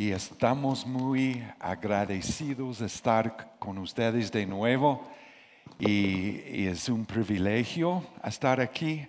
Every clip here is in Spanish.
y estamos muy agradecidos de estar con ustedes de nuevo y, es un privilegio estar aquí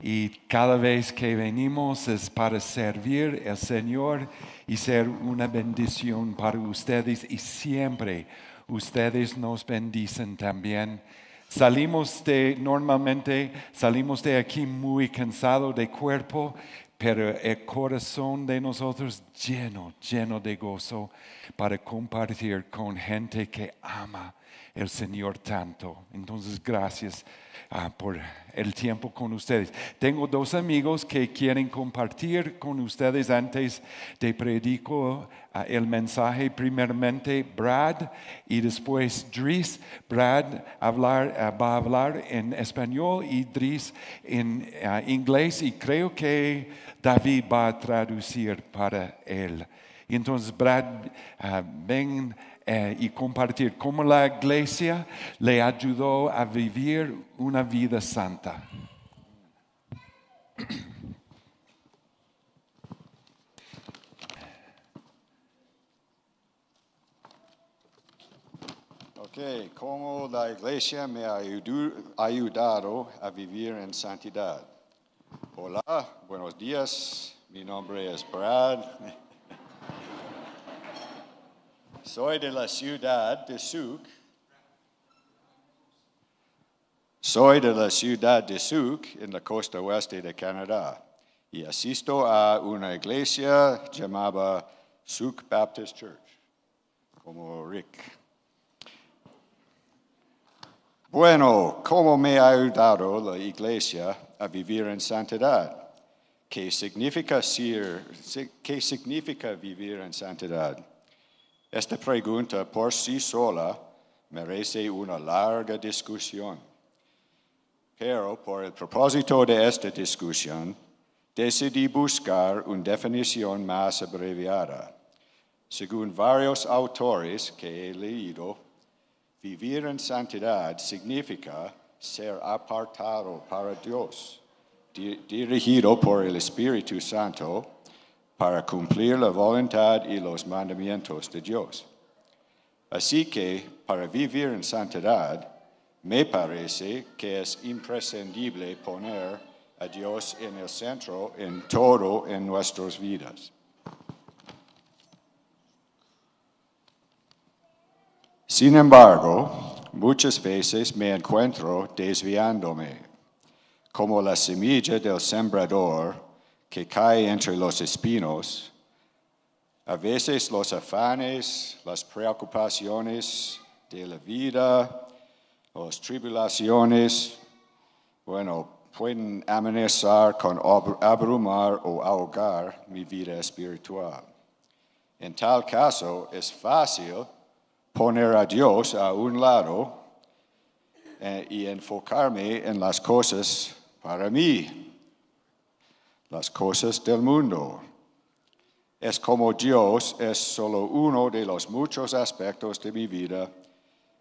y cada vez que venimos es para servir al Señor y ser una bendición para ustedes y siempre ustedes nos bendicen también. Salimos de, normalmente salimos de aquí muy cansado de cuerpo, pero el corazón de nosotros lleno, lleno de gozo para compartir con gente que ama el Señor tanto. Entonces, gracias ah, por el tiempo con ustedes. Tengo dos amigos que quieren compartir con ustedes antes de predico ah, el mensaje. Primeramente, Brad y después Dries. Brad ah, va a hablar en español y Dries en inglés y creo que David va a traducir para él. Entonces, Brad, ven eh, y compartir cómo la iglesia le ayudó a vivir una vida santa. Ok, cómo la iglesia me ha ayudado a vivir en santidad. Hola, buenos días, mi nombre es Brad. Soy de la ciudad de Souk. Soy de la ciudad de Souk en la costa oeste de Canadá y asisto a una iglesia llamada Souk Baptist Church, como Rick. Bueno, ¿cómo me ha ayudado la iglesia a vivir en santidad? ¿Qué ¿Qué significa vivir en santidad? Esta pregunta por sí sola merece una larga discusión. Pero por el propósito de esta discusión, decidí buscar una definición más abreviada. Según varios autores que he leído, vivir en santidad significa ser apartado para Dios, dirigido por el Espíritu Santo para cumplir la voluntad y los mandamientos de Dios. Así que, para vivir en santidad, me parece que es imprescindible poner a Dios en el centro en todo en nuestras vidas. Sin embargo, muchas veces me encuentro desviándome, como la semilla del sembrador que cae entre los espinos, a veces los afanes, las preocupaciones de la vida, las tribulaciones, bueno, pueden amenazar con abrumar o ahogar mi vida espiritual. En tal caso, es fácil poner a Dios a un lado eh, y enfocarme en las cosas para mí, las cosas del mundo. Es como Dios es solo uno de los muchos aspectos de mi vida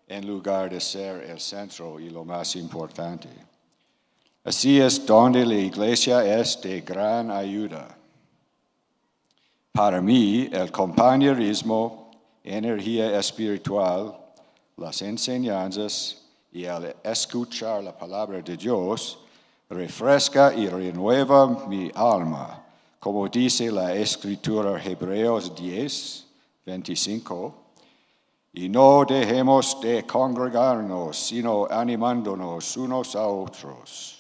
en lugar de ser el centro y lo más importante. Así es donde la iglesia es de gran ayuda. Para mí, el compañerismo, energía espiritual, las enseñanzas y el escuchar la palabra de Dios refresca y renueva mi alma, como dice la escritura Hebreos 10, 25. Y no dejemos de congregarnos, sino animándonos unos a otros.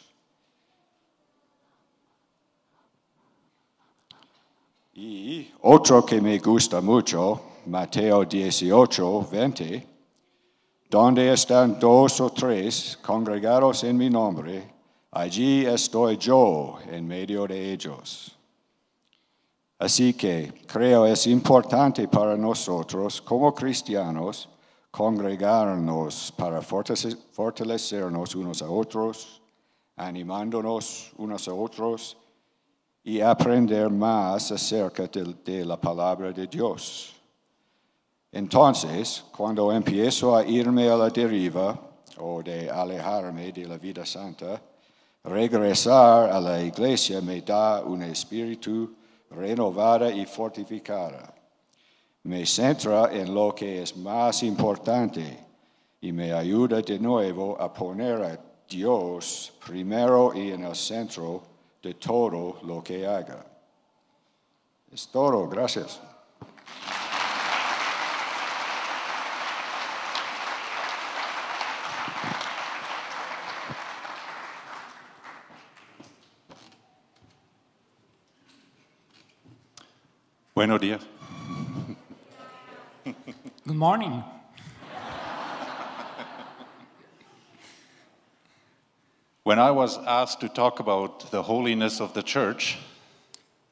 Y otro que me gusta mucho, Mateo 18, 20, donde están dos o tres congregados en mi nombre, allí estoy yo en medio de ellos. Así que creo es importante para nosotros como cristianos congregarnos para fortalecernos unos a otros, animándonos unos a otros y aprender más acerca de, la palabra de Dios. Entonces, cuando empiezo a irme a la deriva o de alejarme de la vida santa, Regresar a la iglesia me da un espíritu renovada y fortificada. Me centra en lo que es más importante y me ayuda de nuevo a poner a Dios primero y en el centro de todo lo que haga. Es todo, gracias. Buenos días. Good morning. When I was asked to talk about the holiness of the church,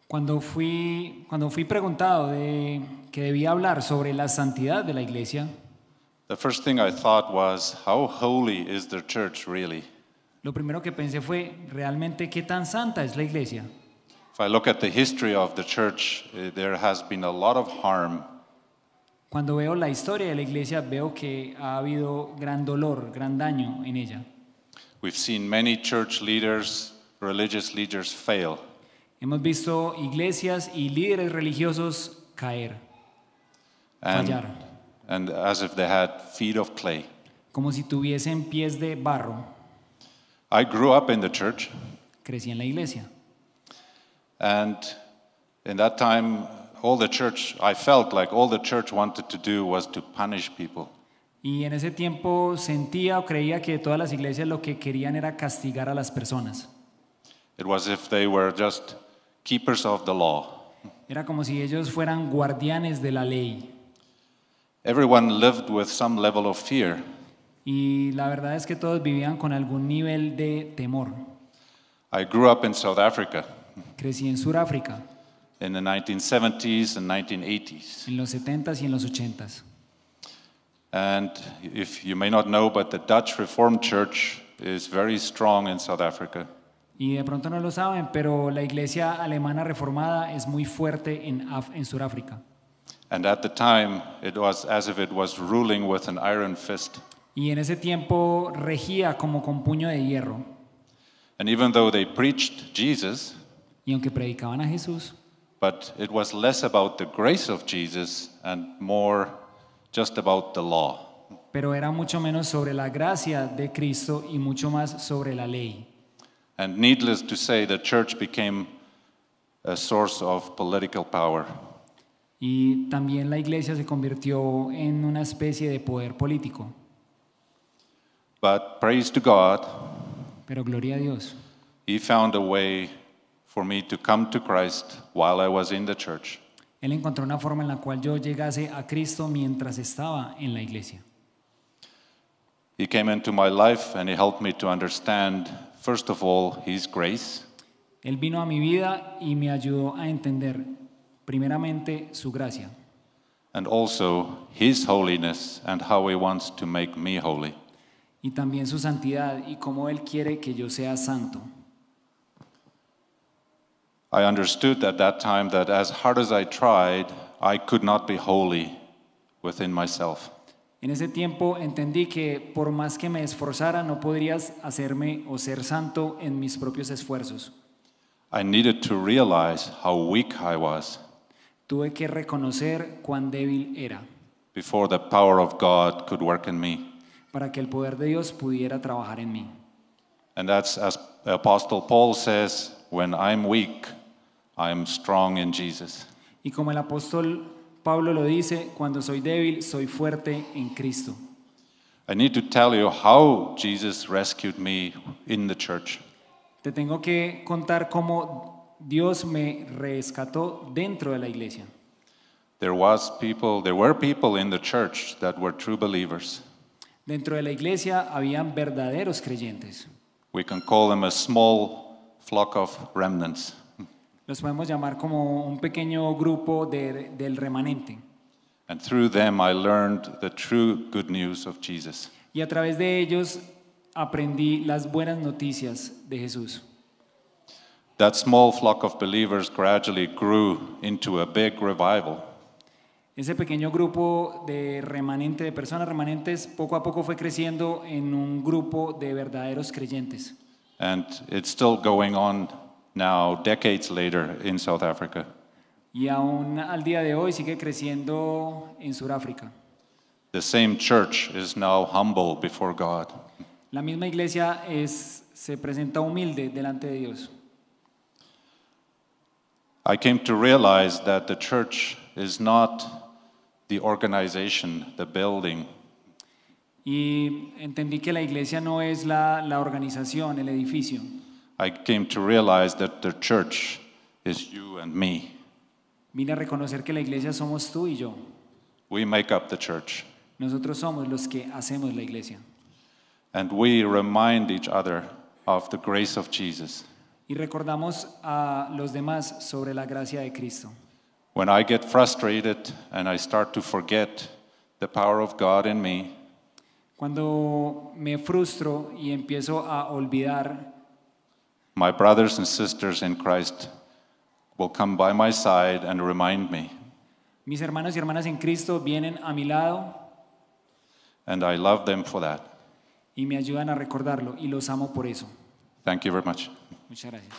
Cuando fui, cuando fui preguntado de que debía hablar sobre la santidad de la iglesia, the first thing I thought was, how holy is the church really? lo primero que pensé fue realmente qué tan santa es la iglesia. If I look at the history of the church, eh, there has been a lot of harm. Cuando veo la historia de la iglesia veo que ha habido gran dolor, gran daño en ella. We've seen many church leaders, religious leaders fail. Hemos visto iglesias y líderes religiosos caer, And, fallar, and as if they had feet of clay. como si tuviesen pies de barro. I grew up in the church, Crecí en la iglesia. And in that time, all the church, I felt like all the church wanted to do was to punish people. Y en ese tiempo sentía o creía que todas las iglesias lo que querían era castigar a las personas. It was if they were just keepers of the law. Era como si ellos fueran guardianes de la ley. Everyone lived with some level of fear. Y la verdad es que todos vivían con algún nivel de temor. I grew up in South Africa Crecí en Sudáfrica in the 1970s and 1980s. en los 70s y en los 80s. And if you may not know, but the Dutch Reformed Church is very strong in South Africa. Y de pronto no lo saben, pero la iglesia alemana reformada es muy fuerte en, Af- en Sudáfrica. And at the time, it was as if it was ruling with an iron fist. Y en ese tiempo regía como con puño de hierro. And even though they preached Jesus, Y aunque predicaban a Jesús, but it was less about the grace of Jesus and more just about the law. pero era mucho menos sobre la gracia de Cristo y mucho más sobre la ley. And needless to say, the church became a source of political power. Y también la iglesia se convirtió en una especie de poder político. But praise to God, Pero gloria a Dios. He found a way for me to come to Christ while I was in the church. Él encontró una forma en la cual yo llegase a Cristo mientras estaba en la iglesia. He came into my life and He helped me to understand, first of all, His grace, Él vino a mi vida y me ayudó a entender primeramente su gracia and also His holiness and how He wants to make me holy. y también su santidad y cómo Él quiere que yo sea santo. I understood at that time that as hard as I tried, I could not be holy within myself. En ese tiempo entendí que por más que me esforzara no podrías hacerme o ser santo en mis propios esfuerzos. I needed to realize how weak I was Tuve que reconocer cuán débil era before the power of God could work in me. para que el poder de Dios pudiera trabajar en mí. And that's as Apostle Paul says when I'm weak, I'm strong in Jesus. Y como el apóstol Pablo lo dice, cuando soy débil, soy fuerte en Cristo. I need to tell you how Jesus rescued me in the church. Te tengo que contar cómo Dios me rescató dentro de la iglesia. There was people, there were people in the church that were true believers. Dentro de la iglesia habían verdaderos creyentes. We can call them a small flock of remnants. Los podemos llamar como un pequeño grupo de- del remanente. And through them I learned the true good news of Jesus. Y a través de ellos aprendí las buenas noticias de Jesús. That small flock of believers gradually grew into a big revival. Ese pequeño grupo de remanente, de personas remanentes, poco a poco fue creciendo en un grupo de verdaderos creyentes. And it's still going on now, decades later, in South Africa. Y aún al día de hoy sigue creciendo en Sudáfrica. The same church is now humble before God. La misma iglesia es, se presenta humilde delante de Dios. I came to realize that the church is not the organization, the building, Y entendí que la iglesia no es la, la organización, el edificio. I came to realize that the church is you and me. Vine a reconocer que la iglesia somos tú y yo. We make up the church, Nosotros somos los que hacemos la iglesia. and we remind each other of the grace of Jesus. Y recordamos a los demás sobre la gracia de Cristo. When I get frustrated and I start to forget the power of God in me, Cuando me frustro y empiezo a olvidar, my brothers and sisters in Christ will come by my side and remind me, mis hermanos y hermanas en Cristo vienen a mi lado and I love them for that. y me ayudan a recordarlo y los amo por eso. Thank you very much. Muchas gracias.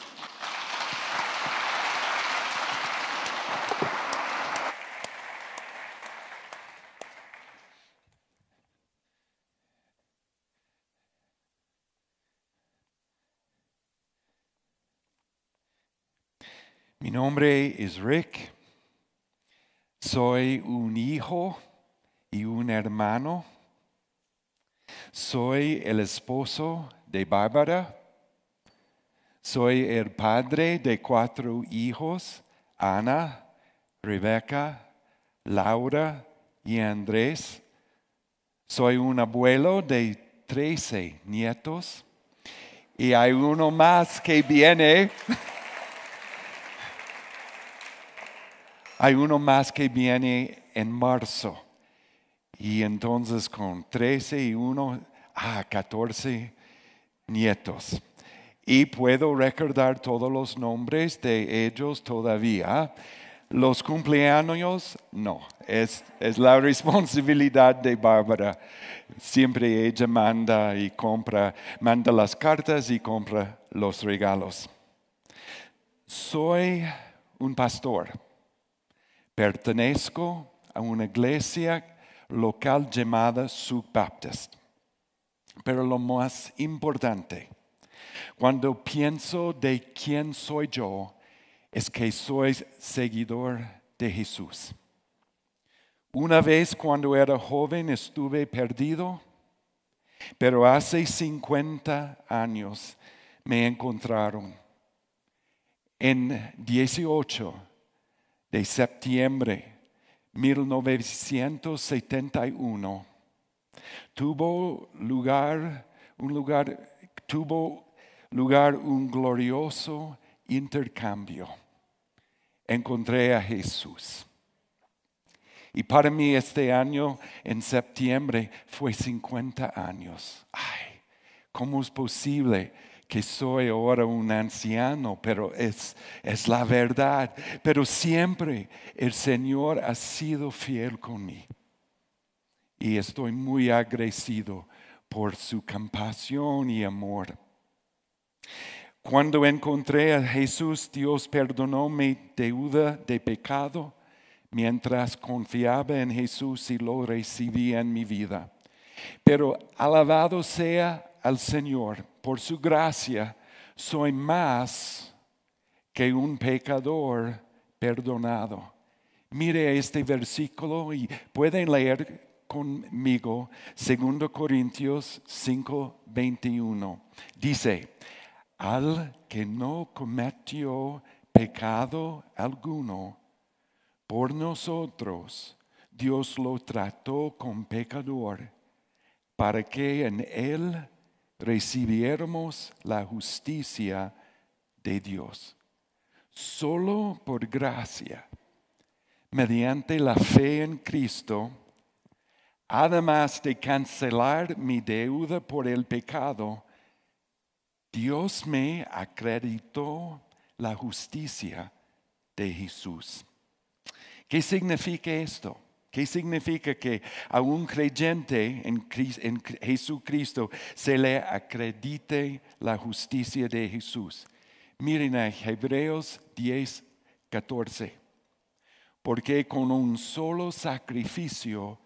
Nombre es Rick. Soy un hijo y un hermano. Soy el esposo de Bárbara. Soy el padre de cuatro hijos, Ana, Rebeca, Laura y Andrés. Soy un abuelo de trece nietos. Y hay uno más que viene. Hay uno más que viene en marzo. Y entonces con 13 y uno, ah, 14 nietos. Y puedo recordar todos los nombres de ellos todavía. Los cumpleaños, no. Es, es la responsabilidad de Bárbara. Siempre ella manda y compra, manda las cartas y compra los regalos. Soy un pastor. Pertenezco a una iglesia local llamada Sud Baptist. Pero lo más importante, cuando pienso de quién soy yo, es que soy seguidor de Jesús. Una vez cuando era joven estuve perdido, pero hace 50 años me encontraron. En 18 de septiembre 1971 tuvo lugar un lugar tuvo lugar un glorioso intercambio. Encontré a Jesús. Y para mí este año, en septiembre, fue 50 años. Ay, ¿cómo es posible que soy ahora un anciano? Pero es, es la verdad. Pero siempre el Señor ha sido fiel con mí. Y estoy muy agradecido por su compasión y amor. Cuando encontré a Jesús, Dios perdonó mi deuda de pecado mientras confiaba en Jesús y lo recibía en mi vida. Pero alabado sea al Señor por su gracia, soy más que un pecador perdonado. Mire este versículo y pueden leer conmigo 2 Corintios 5, 21. Dice, al que no cometió pecado alguno, por nosotros Dios lo trató con pecador, para que en él recibiéramos la justicia de Dios. Solo por gracia, mediante la fe en Cristo, además de cancelar mi deuda por el pecado, Dios me acreditó la justicia de Jesús. ¿Qué significa esto? ¿Qué significa que a un creyente en, Jesucristo se le acredite la justicia de Jesús? Miren a Hebreos 10, 14. porque con un solo sacrificio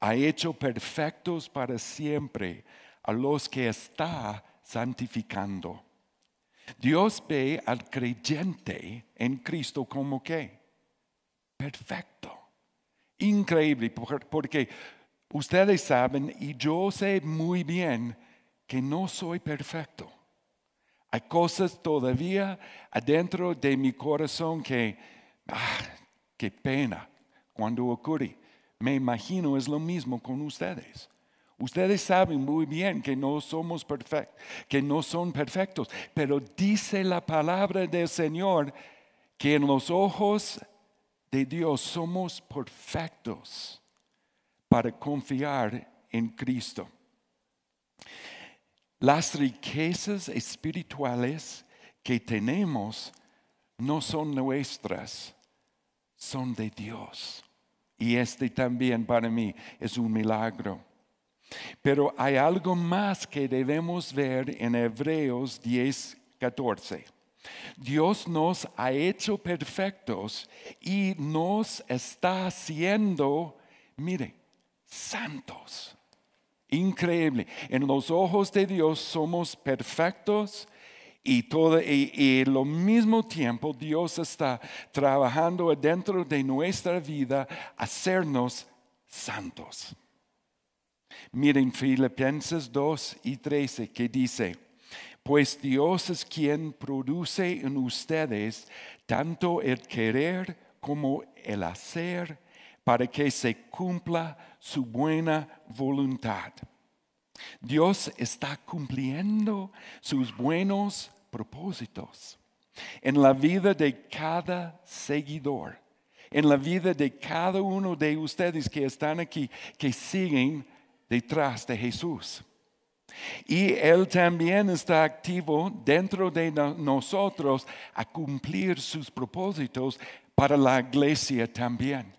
ha hecho perfectos para siempre a los que está santificando. Dios ve al creyente en Cristo como que perfecto. Increíble, porque ustedes saben y yo sé muy bien que no soy perfecto. Hay cosas todavía adentro de mi corazón que, ah, qué pena cuando ocurre. Me imagino es lo mismo con ustedes. Ustedes saben muy bien que no somos perfectos, que no son perfectos, pero dice la palabra del Señor que en los ojos de Dios somos perfectos para confiar en Cristo. Las riquezas espirituales que tenemos no son nuestras, son de Dios. Y este también para mí es un milagro. Pero hay algo más que debemos ver en Hebreos 10, 14. Dios nos ha hecho perfectos y nos está haciendo, mire, santos. Increíble. En los ojos de Dios somos perfectos y, todo, y, lo mismo tiempo Dios está trabajando dentro de nuestra vida hacernos santos. Miren Filipenses 2 y 13 que dice, pues Dios es quien produce en ustedes tanto el querer como el hacer para que se cumpla su buena voluntad. Dios está cumpliendo sus buenos propósitos en la vida de cada seguidor, en la vida de cada uno de ustedes que están aquí, que siguen detrás de Jesús. Y Él también está activo dentro de nosotros a cumplir sus propósitos para la iglesia también.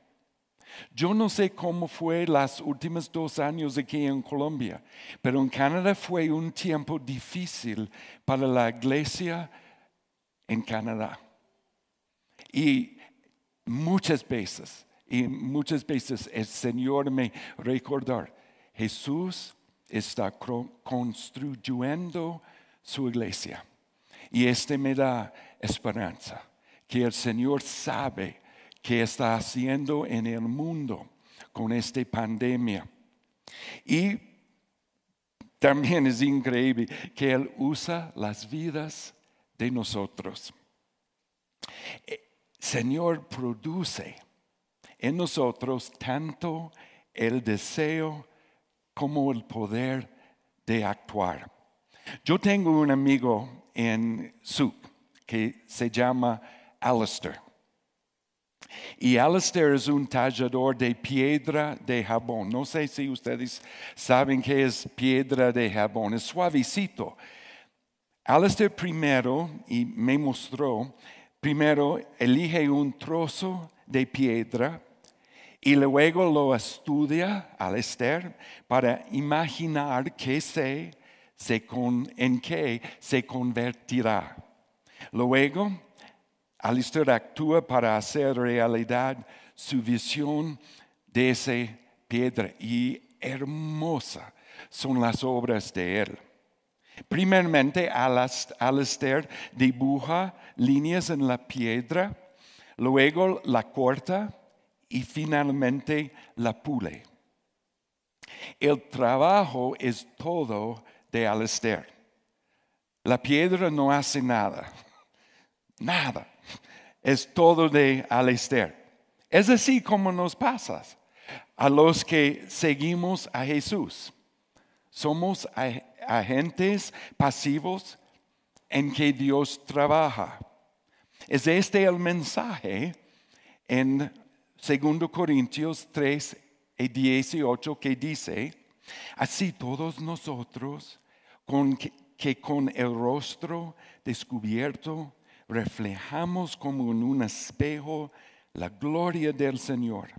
Yo no sé cómo fue los últimos dos años aquí en Colombia, pero en Canadá fue un tiempo difícil para la iglesia en Canadá. Y muchas veces, y muchas veces el Señor me recordó, Jesús está construyendo su iglesia. Y este me da esperanza, que el Señor sabe que está haciendo en el mundo con esta pandemia. Y también es increíble que Él usa las vidas de nosotros. Eh, Señor produce en nosotros tanto el deseo como el poder de actuar. Yo tengo un amigo en Suk que se llama Alistair. Y Alistair es un tallador de piedra de jabón. No sé si ustedes saben qué es piedra de jabón. Es suavecito. Alistair primero, y me mostró, primero elige un trozo de piedra y luego lo estudia Alistair para imaginar qué se, en qué se convertirá. Luego Alistair actúa para hacer realidad su visión de esa piedra y hermosa son las obras de él. Primeramente, Alistair dibuja líneas en la piedra, luego la corta y finalmente la pule. El trabajo es todo de Alistair. La piedra no hace nada, nada es todo de Alistair. Es así como nos pasa a los que seguimos a Jesús. Somos agentes pasivos en que Dios trabaja. Es este el mensaje en 2 Corintios 3 y 18 que dice, así todos nosotros que con el rostro descubierto reflejamos como en un espejo la gloria del Señor.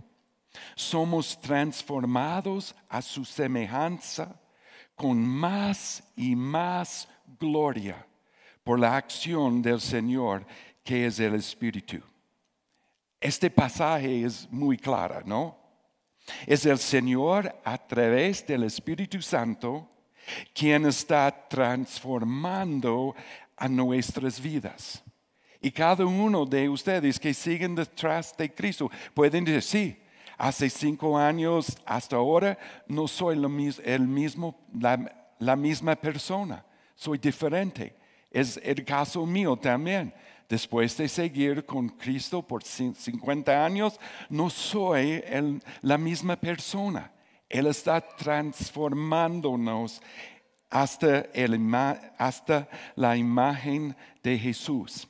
Somos transformados a su semejanza con más y más gloria por la acción del Señor que es el Espíritu. Este pasaje es muy claro, ¿no? Es el Señor a través del Espíritu Santo quien está transformando a nuestras vidas. Y cada uno de ustedes que siguen detrás de Cristo pueden decir, sí, hace cinco años hasta ahora no soy el mismo, la misma persona, soy diferente. Es el caso mío también. Después de seguir con Cristo por 50 años, no soy la misma persona. Él está transformándonos hasta, hasta la imagen de Jesús.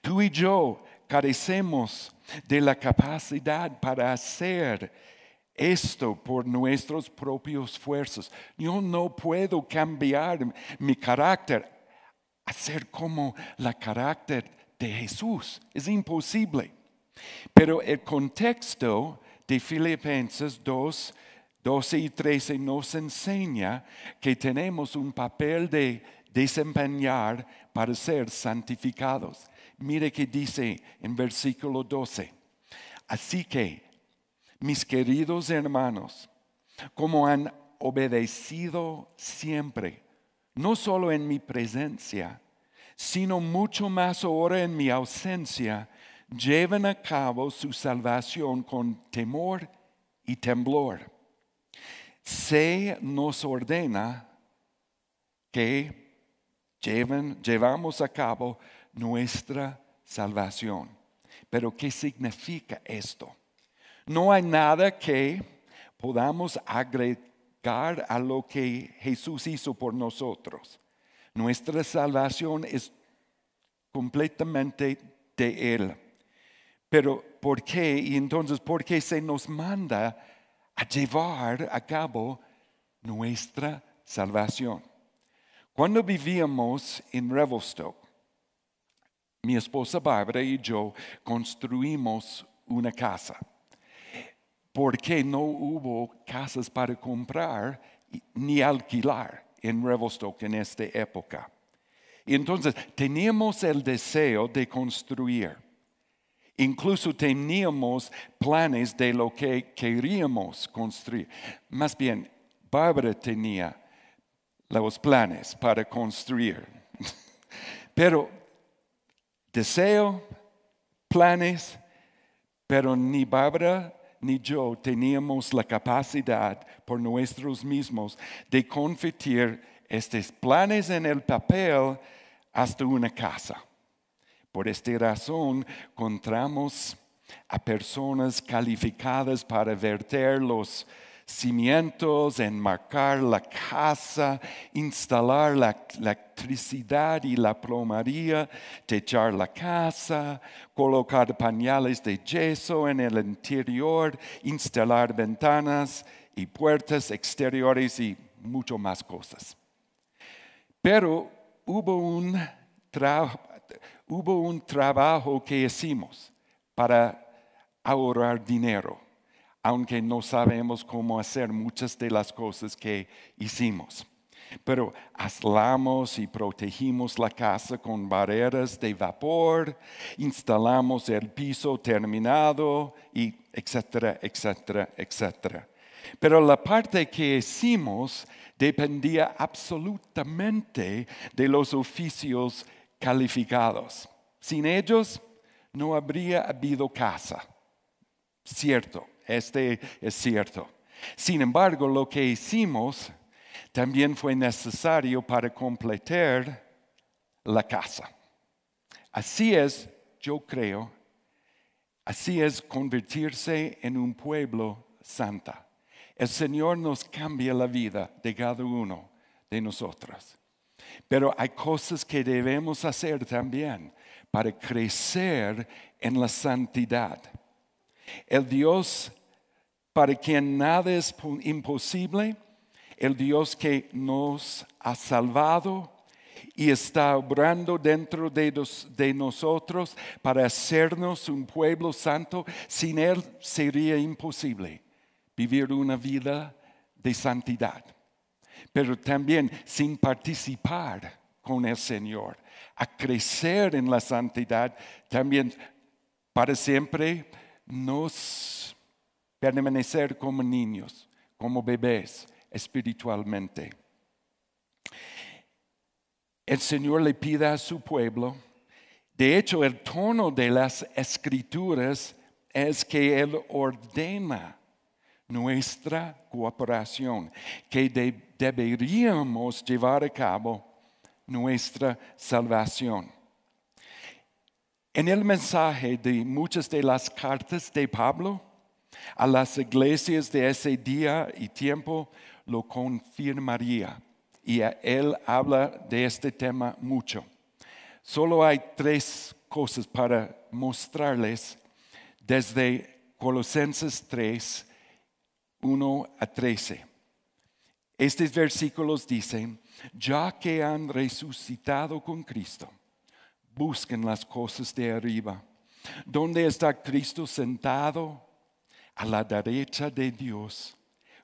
Tú y yo carecemos de la capacidad para hacer esto por nuestros propios esfuerzos. Yo no puedo cambiar mi carácter, hacer como la carácter de Jesús. Es imposible. Pero el contexto de Filipenses 2, 12 y 13 nos enseña que tenemos un papel de desempeñar para ser santificados. Mire que dice en versículo 12. Así que, mis queridos hermanos, como han obedecido siempre, no solo en mi presencia, sino mucho más ahora en mi ausencia, lleven a cabo su salvación con temor y temblor. Se nos ordena que lleven, llevamos a cabo nuestra salvación. Pero ¿qué significa esto? No hay nada que podamos agregar a lo que Jesús hizo por nosotros. Nuestra salvación es completamente de Él. Pero ¿por qué? Y entonces, ¿por qué se nos manda a llevar a cabo nuestra salvación? Cuando vivíamos en Revelstoke, mi esposa Bárbara y yo construimos una casa. Porque no hubo casas para comprar ni alquilar en Revelstoke en esta época. Y entonces teníamos el deseo de construir. Incluso teníamos planes de lo que queríamos construir. Más bien, Bárbara tenía los planes para construir. Pero deseo, planes, pero ni Bárbara ni yo teníamos la capacidad por nosotros mismos de convertir estos planes en el papel hasta una casa. Por esta razón, encontramos a personas calificadas para verter los cimientos, enmarcar la casa, instalar la electricidad y la plomería, techar la casa, colocar pañales de yeso en el interior, instalar ventanas y puertas exteriores y mucho más cosas. Pero hubo un, hubo un trabajo que hicimos para ahorrar dinero aunque no sabemos cómo hacer muchas de las cosas que hicimos. Pero aislamos y protegimos la casa con barreras de vapor, instalamos el piso terminado y etcétera, etcétera, etcétera. Pero la parte que hicimos dependía absolutamente de los oficios calificados. Sin ellos no habría habido casa. Cierto. Este es cierto. Sin embargo, lo que hicimos también fue necesario para completar la casa. Así es, yo creo, así es convertirse en un pueblo santa. El Señor nos cambia la vida de cada uno de nosotros. Pero hay cosas que debemos hacer también para crecer en la santidad. El Dios para quien nada es imposible, el Dios que nos ha salvado y está obrando dentro de, de, nosotros para hacernos un pueblo santo, sin Él sería imposible vivir una vida de santidad. Pero también sin participar con el Señor, a crecer en la santidad, también para siempre nos permanecer como niños, como bebés espiritualmente. El Señor le pide a su pueblo, de hecho el tono de las escrituras es que Él ordena nuestra cooperación, que deberíamos llevar a cabo nuestra salvación. En el mensaje de muchas de las cartas de Pablo a las iglesias de ese día y tiempo lo confirmaría. Y él habla de este tema mucho. Solo hay tres cosas para mostrarles desde Colosenses 3, 1 a 13. Estos versículos dicen, ya que han resucitado con Cristo, busquen las cosas de arriba, donde está Cristo sentado a la derecha de Dios.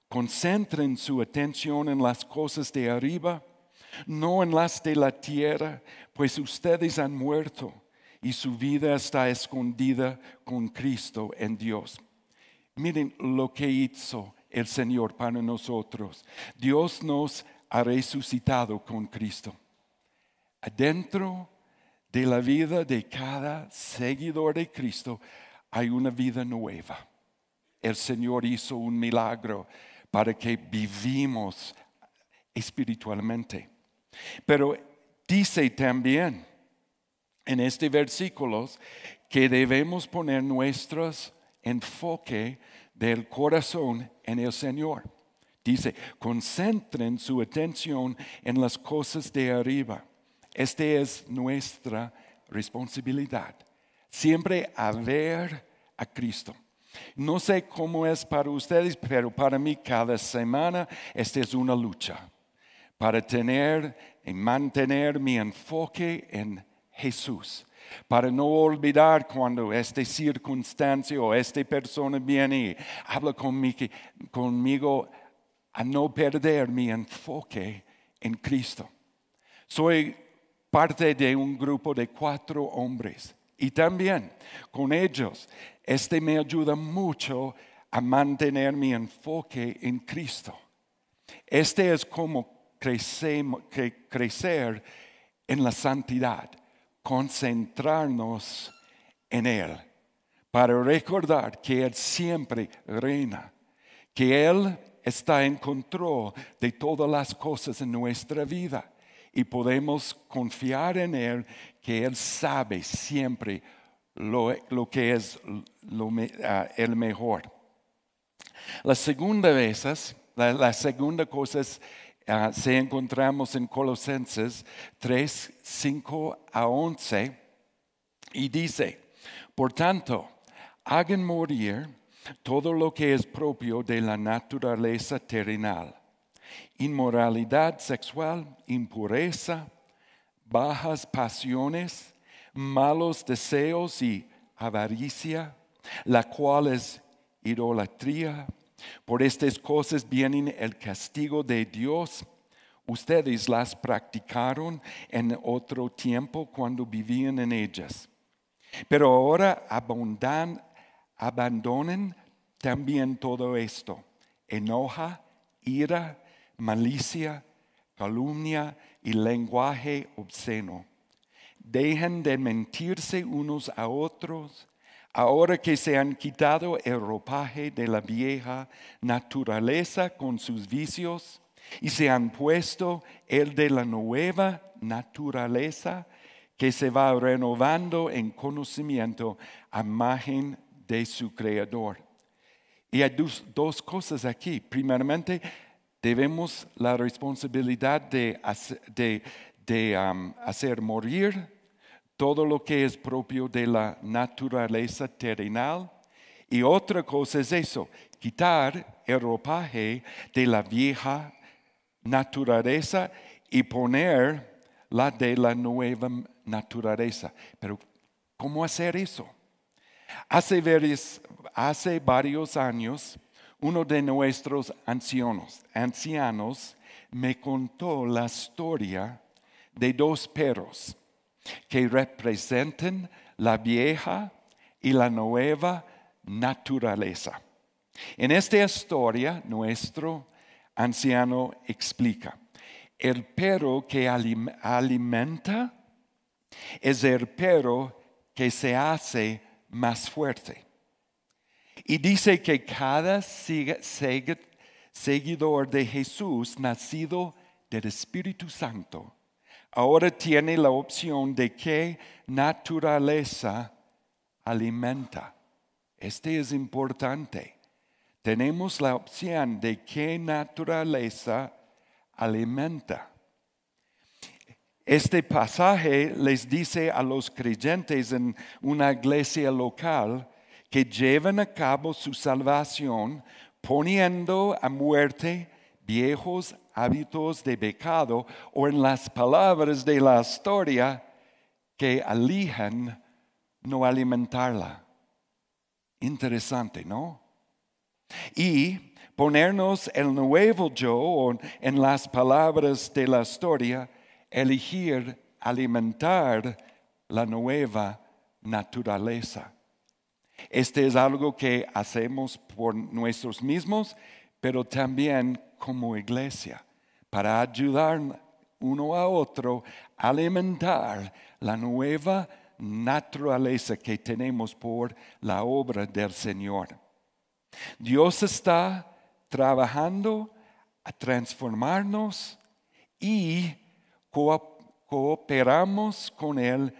Concentren su atención en las cosas de arriba, no en las de la tierra, pues ustedes han muerto y su vida está escondida con Cristo en Dios. Miren lo que hizo el Señor para nosotros. Dios nos ha resucitado con Cristo. Adentro de la vida de cada seguidor de Cristo hay una vida nueva. El Señor hizo un milagro para que vivimos espiritualmente. Pero dice también en este versículo que debemos poner nuestro enfoque del corazón en el Señor. Dice, concentren su atención en las cosas de arriba. Esta es nuestra responsabilidad. Siempre a ver a Cristo. No sé cómo es para ustedes, pero para mí cada semana esta es una lucha para tener y mantener mi enfoque en Jesús. Para no olvidar cuando esta circunstancia o esta persona viene y habla conmigo, conmigo a no perder mi enfoque en Cristo. Soy parte de un grupo de cuatro hombres y también con ellos, este me ayuda mucho a mantener mi enfoque en Cristo. Este es como crecer en la santidad, concentrarnos en Él, para recordar que Él siempre reina, que Él está en control de todas las cosas en nuestra vida y podemos confiar en Él que Él sabe siempre lo, que es ah, el mejor. La segunda vez, la, segunda cosa uh, se encontramos en Colosenses 3, 5 a 11 y dice, por tanto, hagan morir todo lo que es propio de la naturaleza terrenal inmoralidad sexual, impureza, bajas pasiones, malos deseos y avaricia, la cual es idolatría. Por estas cosas viene el castigo de Dios. Ustedes las practicaron en otro tiempo cuando vivían en ellas. Pero ahora abundan, abandonen también todo esto. Enoja, ira, malicia, calumnia y lenguaje obsceno. Dejen de mentirse unos a otros, ahora que se han quitado el ropaje de la vieja naturaleza con sus vicios y se han puesto el de la nueva naturaleza que se va renovando en conocimiento a imagen de su creador. Y hay dos, dos cosas aquí. Primeramente, Debemos la responsabilidad de, hacer, morir todo lo que es propio de la naturaleza terrenal. Y otra cosa es eso, quitar el ropaje de la vieja naturaleza y poner la de la nueva naturaleza. Pero, ¿cómo hacer eso? Hace varios años, uno de nuestros ancianos, ancianos me contó la historia de dos perros que representan la vieja y la nueva naturaleza. En esta historia, nuestro anciano explica, el perro que alimenta es el perro que se hace más fuerte. Y dice que cada seguidor de Jesús, nacido del Espíritu Santo, ahora tiene la opción de qué naturaleza alimenta. Este es importante. Tenemos la opción de qué naturaleza alimenta. Este pasaje les dice a los creyentes en una iglesia local que lleven a cabo su salvación poniendo a muerte viejos hábitos de pecado o en las palabras de la historia que elijan no alimentarla. Interesante, ¿no? Y ponernos el nuevo yo, en las palabras de la historia, elegir alimentar la nueva naturaleza. Este es algo que hacemos por nosotros mismos, pero también como iglesia, para ayudar uno a otro a alimentar la nueva naturaleza que tenemos por la obra del Señor. Dios está trabajando a transformarnos y cooperamos con Él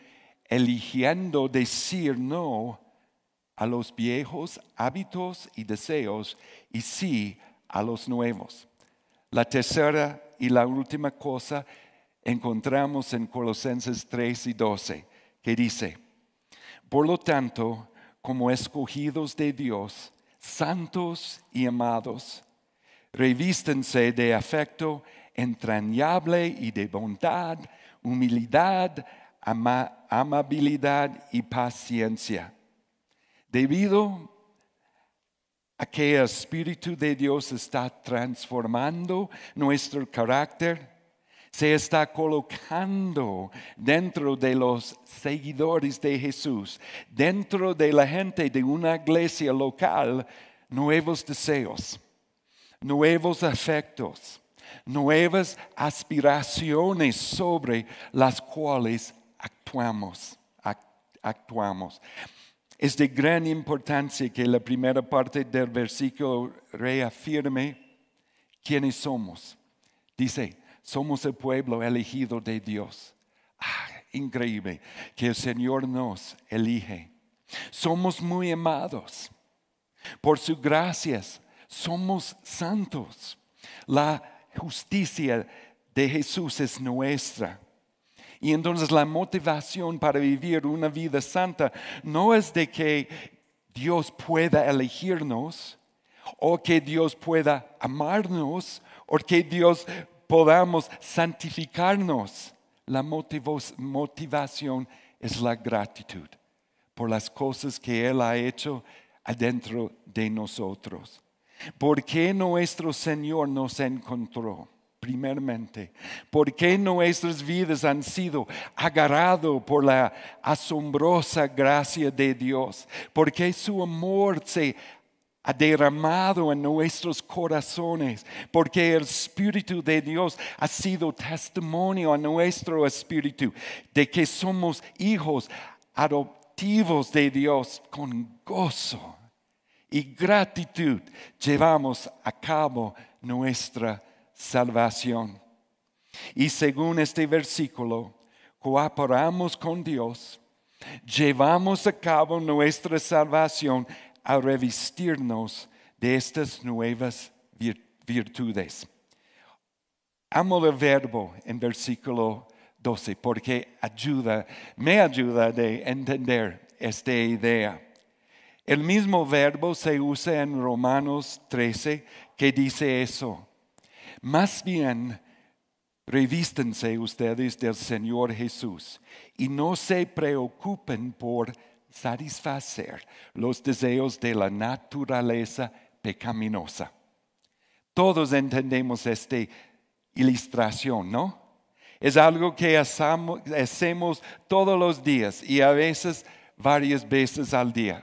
eligiendo decir no a los viejos hábitos y deseos y sí a los nuevos. La tercera y la última cosa encontramos en Colosenses 3 y 12, que dice, por lo tanto, como escogidos de Dios, santos y amados, revístense de afecto entrañable y de bondad, humildad, amabilidad y paciencia. Debido a que el Espíritu de Dios está transformando nuestro carácter, se está colocando dentro de los seguidores de Jesús, dentro de la gente de una iglesia local, nuevos deseos, nuevos afectos, nuevas aspiraciones sobre las cuales actuamos. actuamos. Es de gran importancia que la primera parte del versículo reafirme quiénes somos. Dice, somos el pueblo elegido de Dios. Ah, increíble que el Señor nos elige. Somos muy amados. Por su gracias somos santos. La justicia de Jesús es nuestra. Y entonces la motivación para vivir una vida santa no es de que Dios pueda elegirnos o que Dios pueda amarnos o que Dios podamos santificarnos. La motivación es la gratitud por las cosas que Él ha hecho adentro de nosotros. Porque nuestro Señor nos encontró? Primeramente, porque nuestras vidas han sido agarrado por la asombrosa gracia de Dios? Porque su amor se ha derramado en nuestros corazones, porque el Espíritu de Dios ha sido testimonio a nuestro espíritu de que somos hijos adoptivos de Dios con gozo y gratitud llevamos a cabo nuestra salvación. Y según este versículo, cooperamos con Dios, llevamos a cabo nuestra salvación a revestirnos de estas nuevas virtudes. Amo el verbo en versículo 12 porque ayuda, me ayuda de entender esta idea. El mismo verbo se usa en Romanos 13 que dice eso. Más bien, revístense ustedes del Señor Jesús y no se preocupen por satisfacer los deseos de la naturaleza pecaminosa. Todos entendemos esta ilustración, ¿no? Es algo que hacemos todos los días y a veces varias veces al día.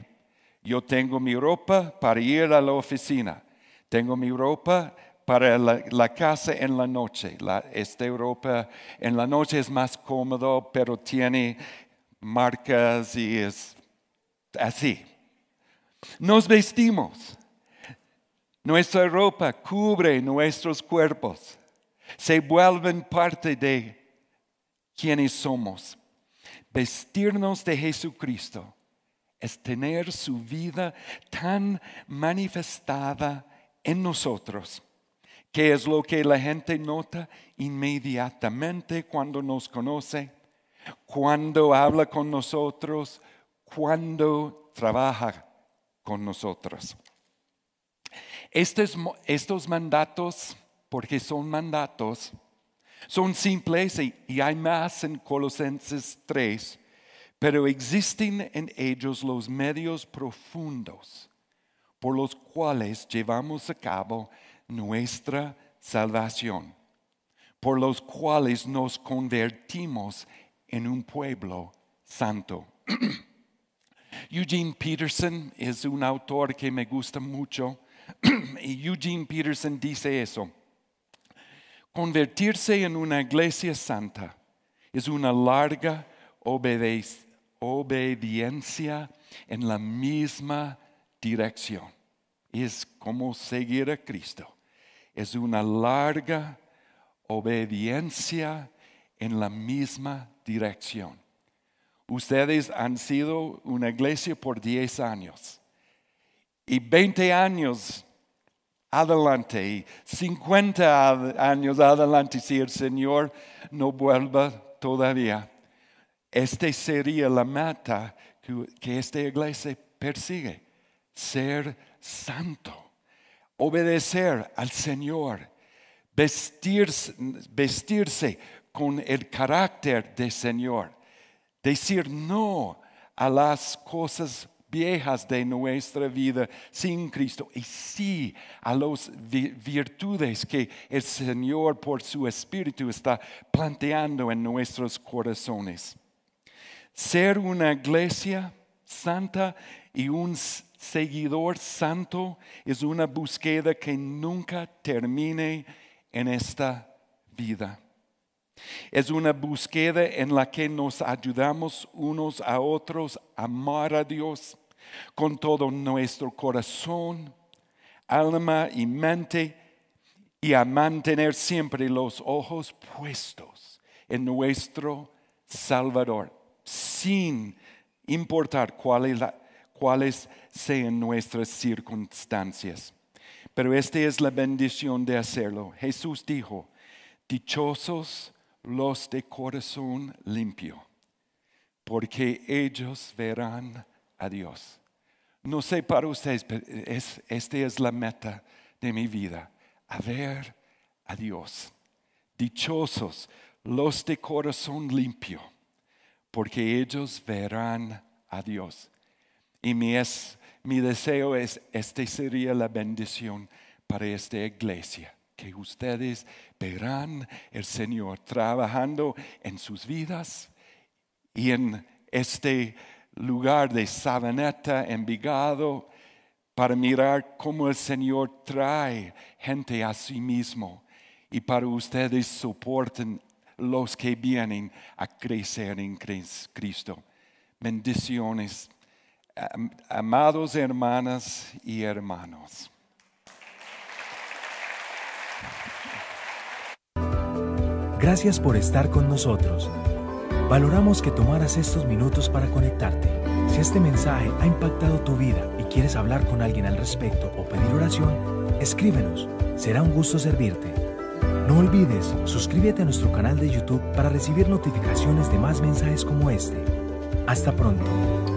Yo tengo mi ropa para ir a la oficina. Tengo mi ropa para la, casa en la noche. esta ropa en la noche es más cómodo, pero tiene marcas y es así. Nos vestimos. Nuestra ropa cubre nuestros cuerpos. Se vuelven parte de quienes somos. Vestirnos de Jesucristo es tener su vida tan manifestada en nosotros, que es lo que la gente nota inmediatamente cuando nos conoce, cuando habla con nosotros, cuando trabaja con nosotros. Estos, mandatos, porque son mandatos, son simples y, hay más en Colosenses 3, pero existen en ellos los medios profundos por los cuales llevamos a cabo nuestra salvación, por los cuales nos convertimos en un pueblo santo. Eugene Peterson es un autor que me gusta mucho y Eugene Peterson dice eso. Convertirse en una iglesia santa es una larga obediencia en la misma dirección. Es como seguir a Cristo. Es una larga obediencia en la misma dirección. Ustedes han sido una iglesia por 10 años y 20 años adelante y 50 años adelante si el Señor no vuelva todavía. Esta sería la meta que, esta iglesia persigue, ser santo, obedecer al Señor, vestirse, vestirse con el carácter del Señor, decir no a las cosas viejas de nuestra vida sin Cristo y sí a las virtudes que el Señor por su Espíritu está planteando en nuestros corazones. Ser una iglesia santa y un seguidor santo es una búsqueda que nunca termine en esta vida. Es una búsqueda en la que nos ayudamos unos a otros a amar a Dios con todo nuestro corazón, alma y mente y a mantener siempre los ojos puestos en nuestro Salvador, sin importar cuáles, sean nuestras circunstancias. Pero esta es la bendición de hacerlo. Jesús dijo, dichosos los de corazón limpio, porque ellos verán a Dios. No sé para ustedes, pero es, esta es la meta de mi vida, a ver a Dios. Dichosos los de corazón limpio, porque ellos verán a Dios. Y mi, es, mi deseo es, esta sería la bendición para esta iglesia que ustedes verán el Señor trabajando en sus vidas y en este lugar de Sabaneta, Envigado, para mirar cómo el Señor trae gente a sí mismo y para ustedes soporten los que vienen a crecer en Cristo. Bendiciones, amados hermanas y hermanos. Gracias por estar con nosotros. Valoramos que tomaras estos minutos para conectarte. Si este mensaje ha impactado tu vida y quieres hablar con alguien al respecto o pedir oración, escríbenos. Será un gusto servirte. No olvides, suscríbete a nuestro canal de YouTube para recibir notificaciones de más mensajes como este. Hasta pronto.